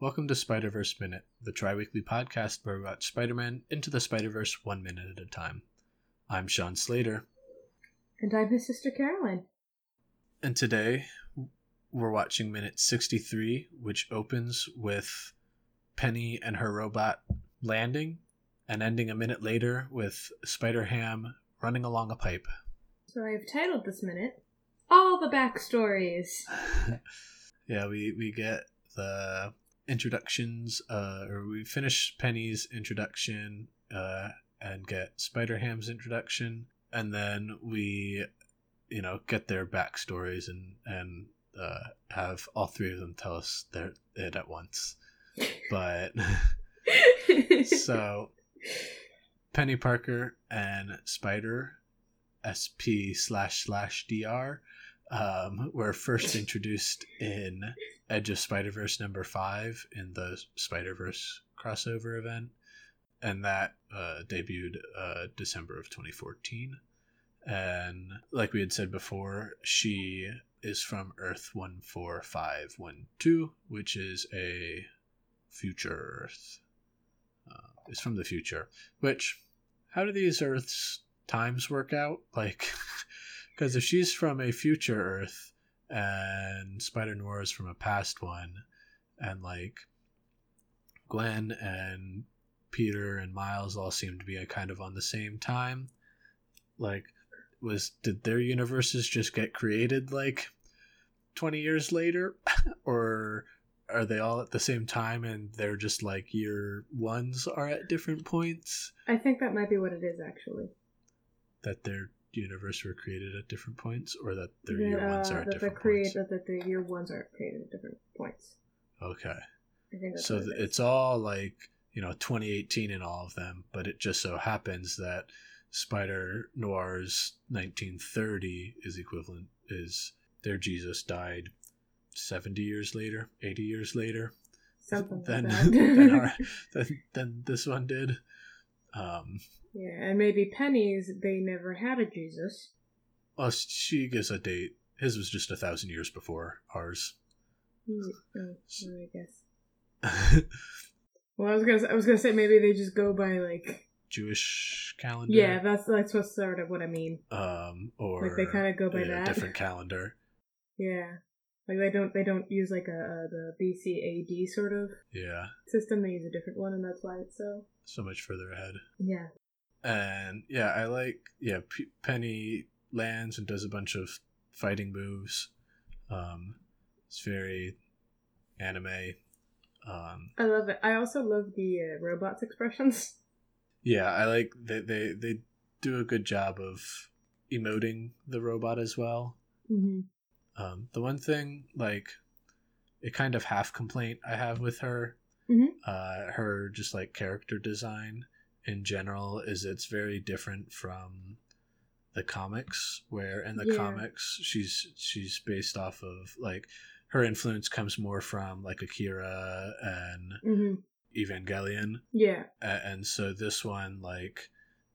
Welcome to Spider Verse Minute, the tri weekly podcast where we watch Spider Man into the Spider Verse one minute at a time. I'm Sean Slater, And I'm his sister Caroline. and today we're watching minute 63, which opens with Penny and her robot landing and ending a minute later with Spider Ham running along a pipe. So I've titled this minute All the Backstories. yeah, we, we get the introductions, uh, or we finish Penny's introduction uh, and get Spider Ham's introduction, and then we, you know, get their backstories and and uh, have all three of them tell us their it at once. But so Penny Parker and Spider SP slash slash DR um, were first introduced in Edge of Spider Verse number five in the Spider Verse crossover event, and that uh, debuted uh, December of 2014. And like we had said before, she is from Earth 14512, which is a future Earth. Uh, is from the future. Which, how do these Earths times work out? Like, because if she's from a future Earth and Spider Noir is from a past one, and like Gwen and Peter and Miles all seem to be kind of on the same time, like, was did their universes just get created like 20 years later or are they all at the same time and they're just like year ones are at different points I think that might be what it is, actually. that their universe were created at different points or that their year ones are at different create points? that the year ones are created at different points. okay. I think so it it's all like you know 2018 in all of them but it just so happens that spider noir's 1930 is equivalent is their jesus died 70 years later 80 years later. Something than like that. than, our, than, than this one did. Um yeah, and maybe Penny's they never had a Jesus. well she gives a date his was just a thousand years before ours Hmm, Oh, I guess. Well, I was gonna I was gonna say maybe they just go by like jewish calendar yeah, that's that's what's sort of what I mean. um or Like they kind of go by yeah, that. different calendar Yeah, like they don't they don't use like a, a the BCAD sort of yeah system. They use a different one, and that's why it's so. so much further ahead. Yeah, And yeah, I like yeah. P- Penny lands and does a bunch of fighting moves. Um, it's very anime. Um, I love it. I also love the uh, robots expressions. yeah, I like they they they do a good job of emoting the robot as well. Mm-hmm. Um, the one thing like a kind of half complaint I have with her, Mhm. uh, her just like character design in general is it's very different from the comics where in the Yeah. comics she's she's based off of like her influence comes more from like Akira and Mm-hmm. Evangelion Yeah, and so this one like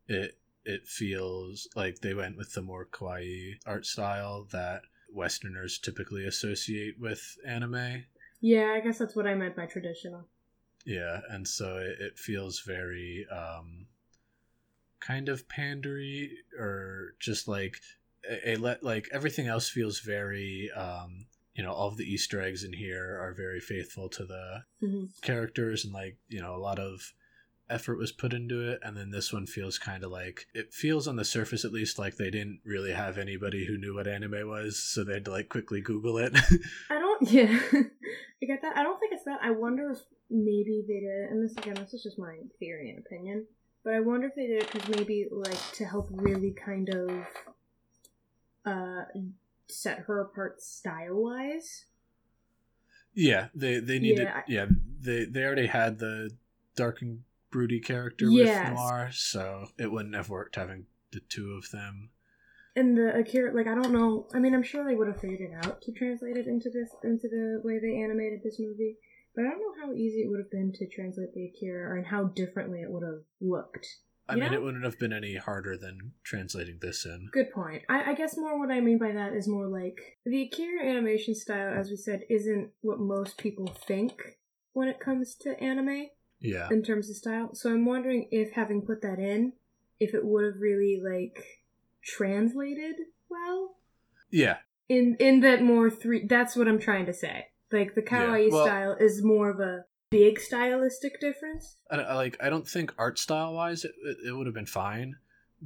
it it feels like they went with the more kawaii art style that westerners typically associate with anime yeah. I guess that's what I meant by traditional. Yeah and so it, it feels very um kind of pandery or just like a, a let like everything else feels very um you know all of the easter eggs in here are very faithful to the Mm-hmm. characters and like you know a lot of effort was put into it and then this one feels kind of like it feels on the surface at least like they didn't really have anybody who knew what anime was so they had to like quickly google it I don't. Yeah, I get that. I don't think that. I wonder if maybe they did and this again, this is just my theory and opinion. But I wonder if they did it because maybe like to help really kind of uh set her apart style wise. yeah they they needed Yeah, yeah they they already had the dark and broody character Yes. with noir so it wouldn't have worked having the two of them And the Akira, like I don't know. I mean, I'm sure they would have figured it out to translate it into this into the way they animated this movie. But I don't know how easy it would have been to translate the Akira, or and how differently it would have looked. i mean know? it wouldn't have been any harder than translating this in Good point. I, I guess more what I mean by that is more like the Akira animation style, as we said, isn't what most people think when it comes to anime Yeah. in terms of style. So I'm wondering if having put that in, if it would have really like translated well Yeah. in in that more three. That's what I'm trying to say. Like the kawaii well- style is more of a big stylistic difference. I, I like I don't think art style wise it, it, it would have been fine,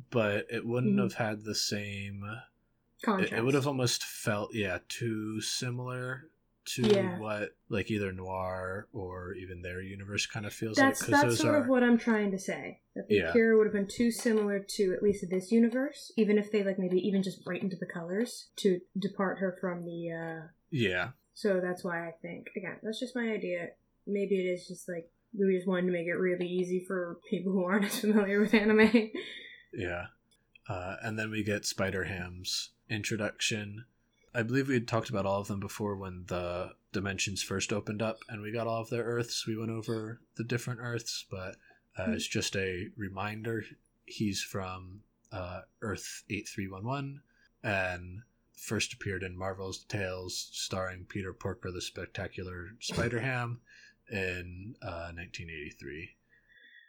but it wouldn't Mhm. have had the same it, Contrast. it would have almost felt yeah too similar to Yeah. what like either noir or even their universe kind of feels That's like because that's those sort are of what I'm trying to say. That the Yeah. Akira would have been too similar to at least this universe, even if they like maybe even just brightened the colors to depart her from the. uh yeah So that's why I think again that's just my idea. Maybe it is just like we just wanted to make it really easy for people who aren't as familiar with anime. yeah uh, and then we get Spider Ham's introduction. I believe we had talked about all of them before when the dimensions first opened up and we got all of their Earths. We went over the different Earths, but uh, Mhm. it's just a reminder. He's from uh, Earth 8311 and first appeared in Marvel's Tails starring Peter Porker, the Spectacular Spider Ham in uh, 1983.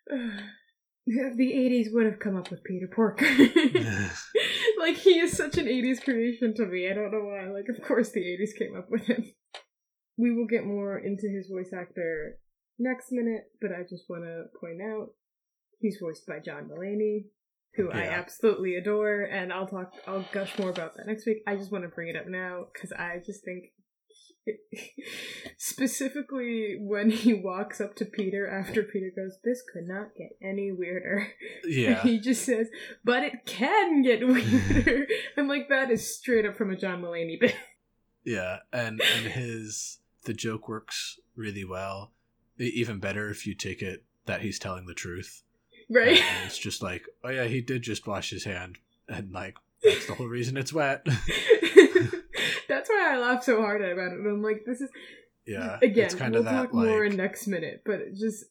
the 80s would have come up with Peter Porker. like he is such an 80s creation to me. I don't know why. Like of course the 80s came up with him. We will get more into his voice actor next minute, but I just want to point out he's voiced by John Mulaney, who I absolutely adore, and I'll talk I'll gush more about that next week. I just want to bring it up now cuz I just think specifically when he walks up to Peter after Peter goes, "This could not get any weirder." Yeah. he just says, "But it can get weirder." I'm like, that is straight up from a John Mulaney bit. Yeah, and and his the joke works really well. Even better if you take it that he's telling the truth. Right? And it's just like, oh yeah, he did just wash his hand, and like that's the whole reason it's wet. That's why I laugh so hard about it. I'm like, this is yeah, again. it's kind we'll of that talk more in next minute, but it just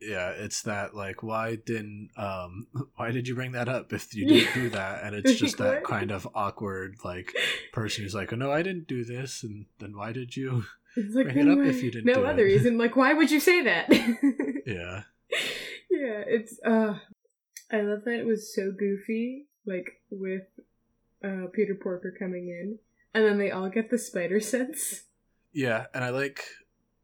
yeah, it's that like, why didn't um, why did you bring that up if you didn't do that? And it's just that kind of awkward like person who's like, oh no, I didn't do this, and then why did you? it's like Bring it up if you didn't no other it. reason. Like, why would you say that? Yeah, yeah, it's uh I love that it was so goofy, like with uh Peter Porker coming in, and then they all get the spider sense. yeah, and I like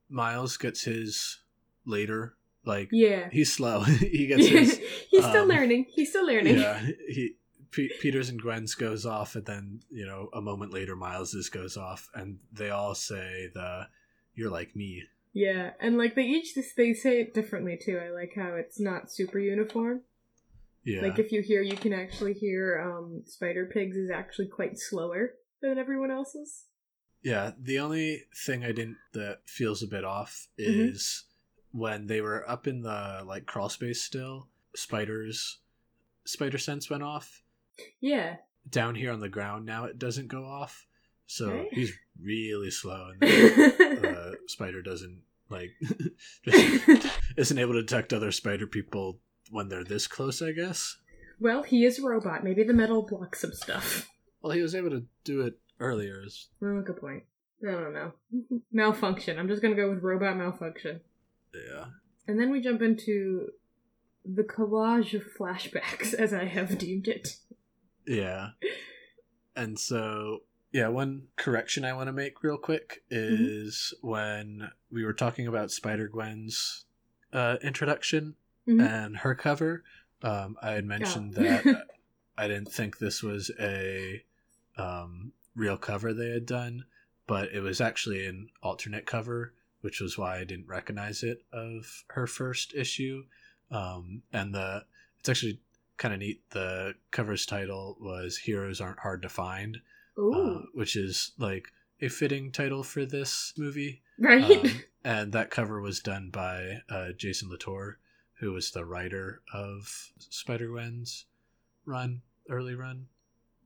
Miles gets his later. Like Yeah. he's slow. he gets his He's still um, learning. He's still learning. yeah. He P- Peters and Gwen's goes off, and then you know a moment later Miles's goes off, and they all say the "You're like me." Yeah, and like they each they say it differently too. I like how it's not super uniform. Yeah, Like if you hear, you can actually hear um Spider Pigs is actually quite slower than everyone else's. yeah. The only thing I didn't that feels a bit off Mhm. is when they were up in the like crawl space still. Spiders, spider sense went off. Yeah, Down here on the ground now it doesn't go off, so Right. he's really slow, and the spider doesn't like just isn't able to detect other spider people when they're this close, I guess. well, he is a robot. Maybe the metal blocks some stuff. Well, he was able to do it earlier. Is- Oh, good point. I don't know. malfunction. I'm just gonna go with robot malfunction. Yeah. And then we jump into the collage of flashbacks, as I have deemed it. Yeah. And so, yeah, one correction I want to make real quick is when we were talking about Spider Gwen's uh, introduction Mhm. and her cover, um, I had mentioned Oh. that I didn't think this was a um, real cover they had done, but it was actually an alternate cover, which was why I didn't recognize it of her first issue. Um, and the it's actually kind of neat. The cover's title was "Heroes Aren't Hard to Find," uh, which is like a fitting title for this movie. right? Um, and that cover was done by uh, Jason Latour, who was the writer of Spider Gwen's run, early run.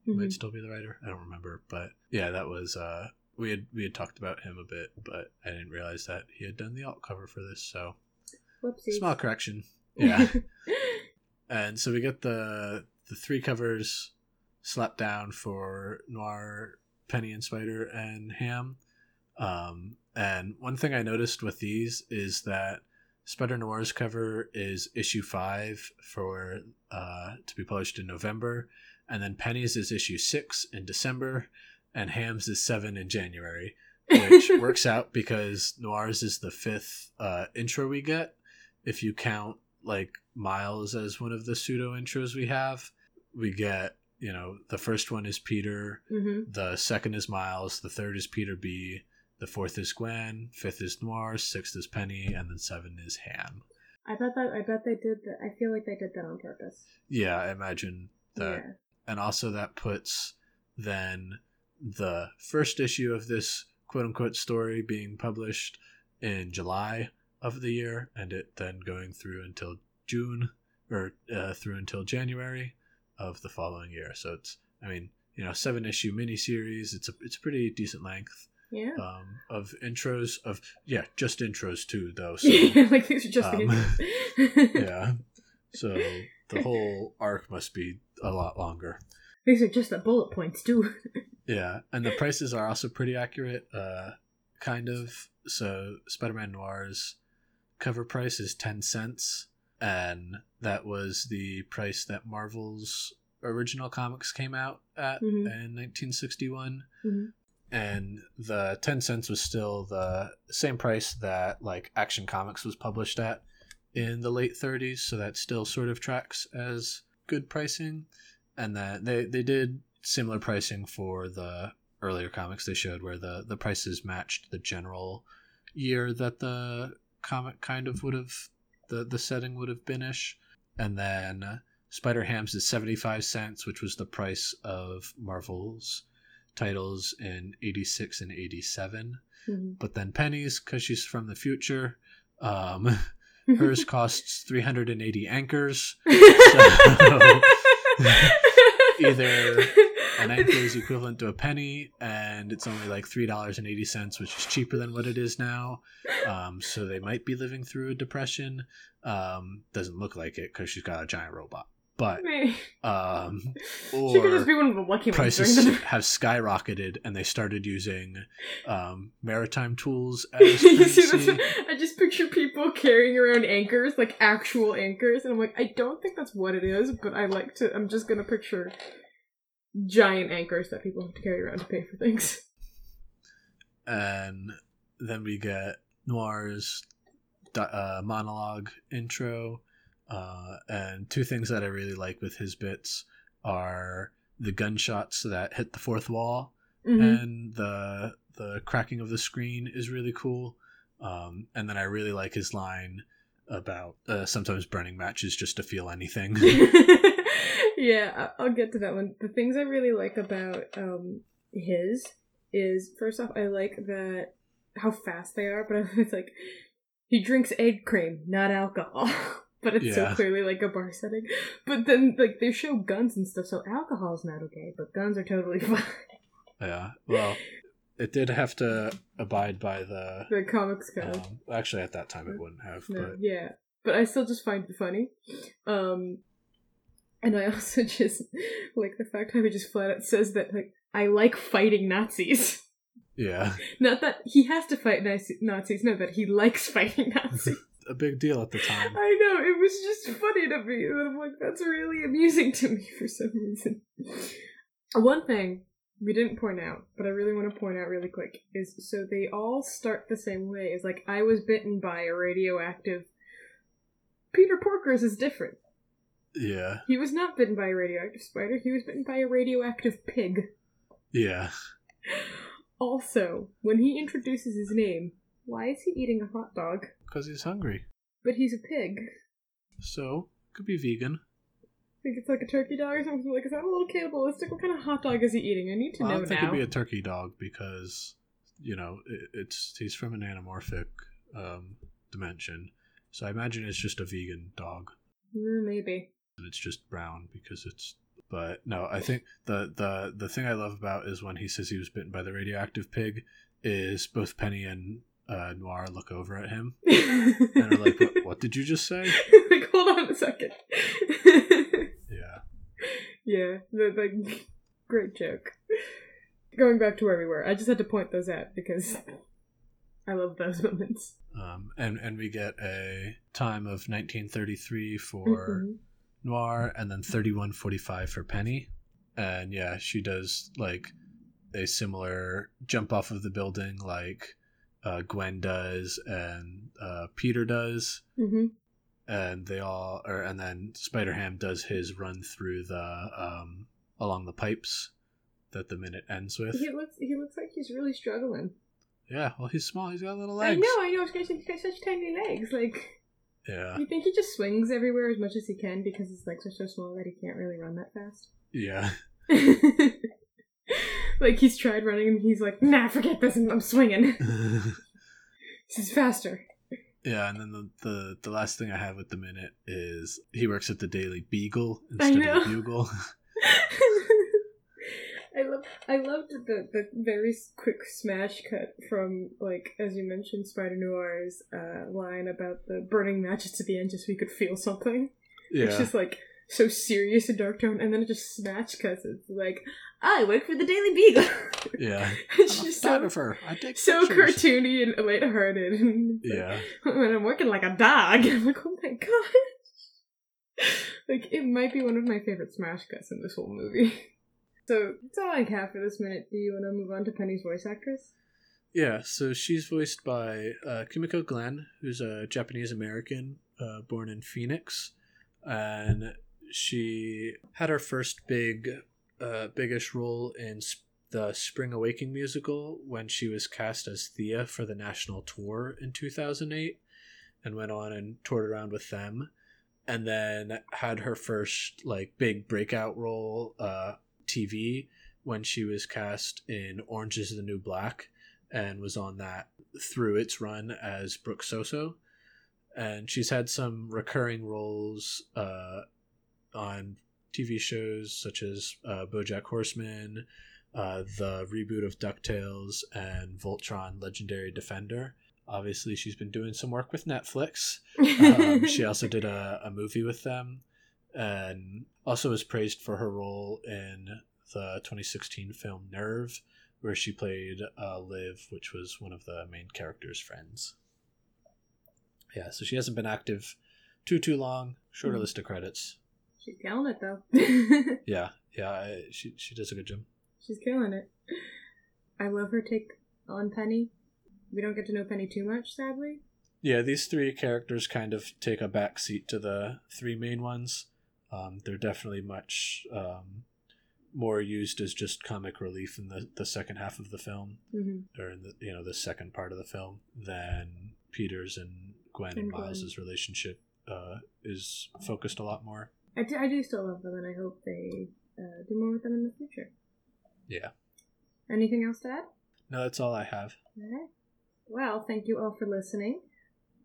Might Mhm. still be the writer. I don't remember, but yeah, that was uh, we had we had talked about him a bit, but I didn't realize that he had done the alt cover for this. So small correction. Yeah, and so we get the the three covers slapped down for Noir, Penny and Spider, and Ham. Um, and one thing I noticed with these is that Spider Noir's cover is issue five for uh, to be published in November, and then Penny's is issue six in December, and Ham's is seven in January, which works out because Noir's is the fifth uh, intro we get. If you count like Miles as one of the pseudo intros we have, we get you know the first one is Peter, hmm the second is Miles, the third is Peter B, the fourth is Gwen, fifth is Noir, sixth is Penny, and then seven is Ham. I bet that I bet they did that. I feel like they did that on purpose. Yeah, I imagine that. yeah. And also that puts then the first issue of this quote unquote story being published in July of the year, and it then going through until June or uh, through until January of the following year. So it's, I mean, you know, seven issue miniseries. It's a it's a pretty decent length. Yeah. um, of intros of yeah just intros too though so like these are just um, yeah so the whole arc must be a lot longer These are just the bullet points too. yeah and the prices are also pretty accurate uh kind of so spider-man noir's cover price is 10 cents and that was the price that marvel's original comics came out at Mhm. in 1961 Mhm. and the 10 cents was still the same price that like action comics was published at in the late 30s so that still sort of tracks as good pricing and that they, they did similar pricing for the earlier comics they showed where the, the prices matched the general year that the comic kind of would have the, the setting would have been ish and then spider hams is 75 cents which was the price of marvel's titles in 86 and 87 Mhm. but then pennies because she's from the future um hers costs 380 anchors either an anchor is equivalent to a penny and it's only like $3.80 which is cheaper than what it is now um, so they might be living through a depression um, doesn't look like it because she's got a giant robot but um, she could just be one of the lucky ones prices have skyrocketed and they started using um, maritime tools as you see this? I just picture people carrying around anchors, like actual anchors, and I'm like, I don't think that's what it is, but I like to. I'm just gonna picture giant anchors that people have to carry around to pay for things. and then we get Noir's uh, monologue intro. Uh, and two things that I really like with his bits are the gunshots that hit the fourth wall, Mhm. and the the cracking of the screen is really cool. Um, and then I really like his line about uh, sometimes burning matches just to feel anything. yeah, I'll get to that one. The things I really like about um his is first off, I like that how fast they are, but it's like he drinks egg cream, not alcohol. But it's Yeah. so clearly like a bar setting. But then like they show guns and stuff, so alcohol's not okay, but guns are totally fine. yeah. Well, it did have to abide by the. the comics code. Um, actually, at that time, it wouldn't have. No, But yeah, but I still just find it funny. Um, and I also just like the fact how he just flat out says that like I like fighting Nazis. yeah, Not that he has to fight Nazis, no, that he likes fighting Nazis. a big deal at the time. I know it was just funny to me, and I'm like, that's really amusing to me for some reason. One thing we didn't point out, but I really want to point out really quick is so they all start the same way. Is like I was bitten by a radioactive. Peter Porker's is different. Yeah, He was not bitten by a radioactive spider. He was bitten by a radioactive pig. yeah. Also, when he introduces his name, why is he eating a hot dog? Because he's hungry. But he's a pig. So could be vegan. I think it's like a turkey dog or something. Like, is that a little cannibalistic? What kind of hot dog is he eating? I need to Well, I know don't think now. it'd be a turkey dog because you know it, it's he's from an anamorphic um, dimension. So I imagine it's just a vegan dog. Mm, maybe. And it's just brown because it's but no i think the the the thing i love about is when he says he was bitten by the radioactive pig is both penny and uh, noir look over at him and are like what, what did you just say like, hold on a second. yeah yeah, the great joke. going back to where we were. I just had to point those out because I love those moments. Um, and and we get a time of 1933 for Mhm. Noir, and then 31:45 for Penny. And yeah, she does like a similar jump off of the building, like uh, Gwen does and uh, Peter does, Mhm. and they all, or and then Spider Ham does his run through the um, along the pipes that the minute ends with. He looks he looks like he's really struggling. Yeah, well, he's small. He's got little legs. I know, I know. He's got, he's got such tiny legs. Like Yeah, you think he just swings everywhere as much as he can because his legs are so small that he can't really run that fast. yeah. like he's tried running and he's like, nah, forget this, I'm swinging. this is faster. Yeah, and then the, the the last thing I have with the minute is he works at the Daily Beagle instead of the Bugle. I love I loved the the very quick smash cut from like as you mentioned Spider Noir's uh, line about the burning matches to the end just so he could feel something. Yeah. It's just like so serious and dark tone, and then it just smash cuts. It's like I work for the Daily Beagle. yeah. it's just so photographer. I take so pictures. cartoony and lighthearted. And Yeah, when I'm working like a dog, I'm like, oh my god. like, it might be one of my favorite smash cuts in this whole movie. So, that's all I have for this minute. Do you want to move on to Penny's voice actress? yeah. So she's voiced by uh, Kimiko Glenn, who's a Japanese American uh, born in Phoenix, and she had her first big, uh, biggish role in sp- the Spring Awakening musical when she was cast as Thea for the national tour in 2008, and went on and toured around with them. and then had her first like big breakout role uh TV when she was cast in Orange is the New Black and was on that through its run as Brooke Soso and she's had some recurring roles uh on TV shows such as uh, BoJack Horseman, uh, the reboot of DuckTales, and Voltron Legendary Defender. Obviously, she's been doing some work with Netflix. Um, she also did a, a movie with them and also was praised for her role in the 2016 film Nerve, where she played uh, Liv, which was one of the main character's friends. Yeah, so she hasn't been active too too long. Shorter Mhm. list of credits. She's killing it, though. Yeah, yeah, I, she she does a good job. She's killing it. I love her take on Penny. We don't get to know Penny too much, sadly. Yeah, these three characters kind of take a back seat to the three main ones. Um, they're definitely much um, more used as just comic relief in the, the second half of the film, Mm-hmm. or in the you know the second part of the film, than Peter's and Gwen and, And Gwen. Miles's relationship uh, is focused a lot more. I do, I do still love them, and I hope they uh, do more with them in the future. Yeah. Anything else to add? No, that's all I have. Alright. Well, thank you all for listening.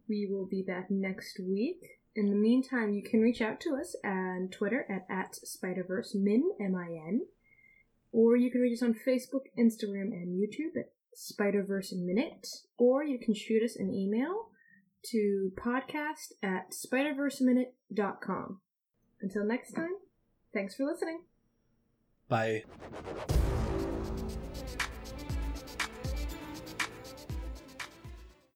We will be back next week. In the meantime, you can reach out to us on Twitter at, at SpiderVerseMin, M-I-N. Or you can reach us on Facebook, Instagram, and YouTube at Spiderverse Minute. Or you can shoot us an email to podcast at spiderverseminute.com. Until next time, thanks for listening. Bye.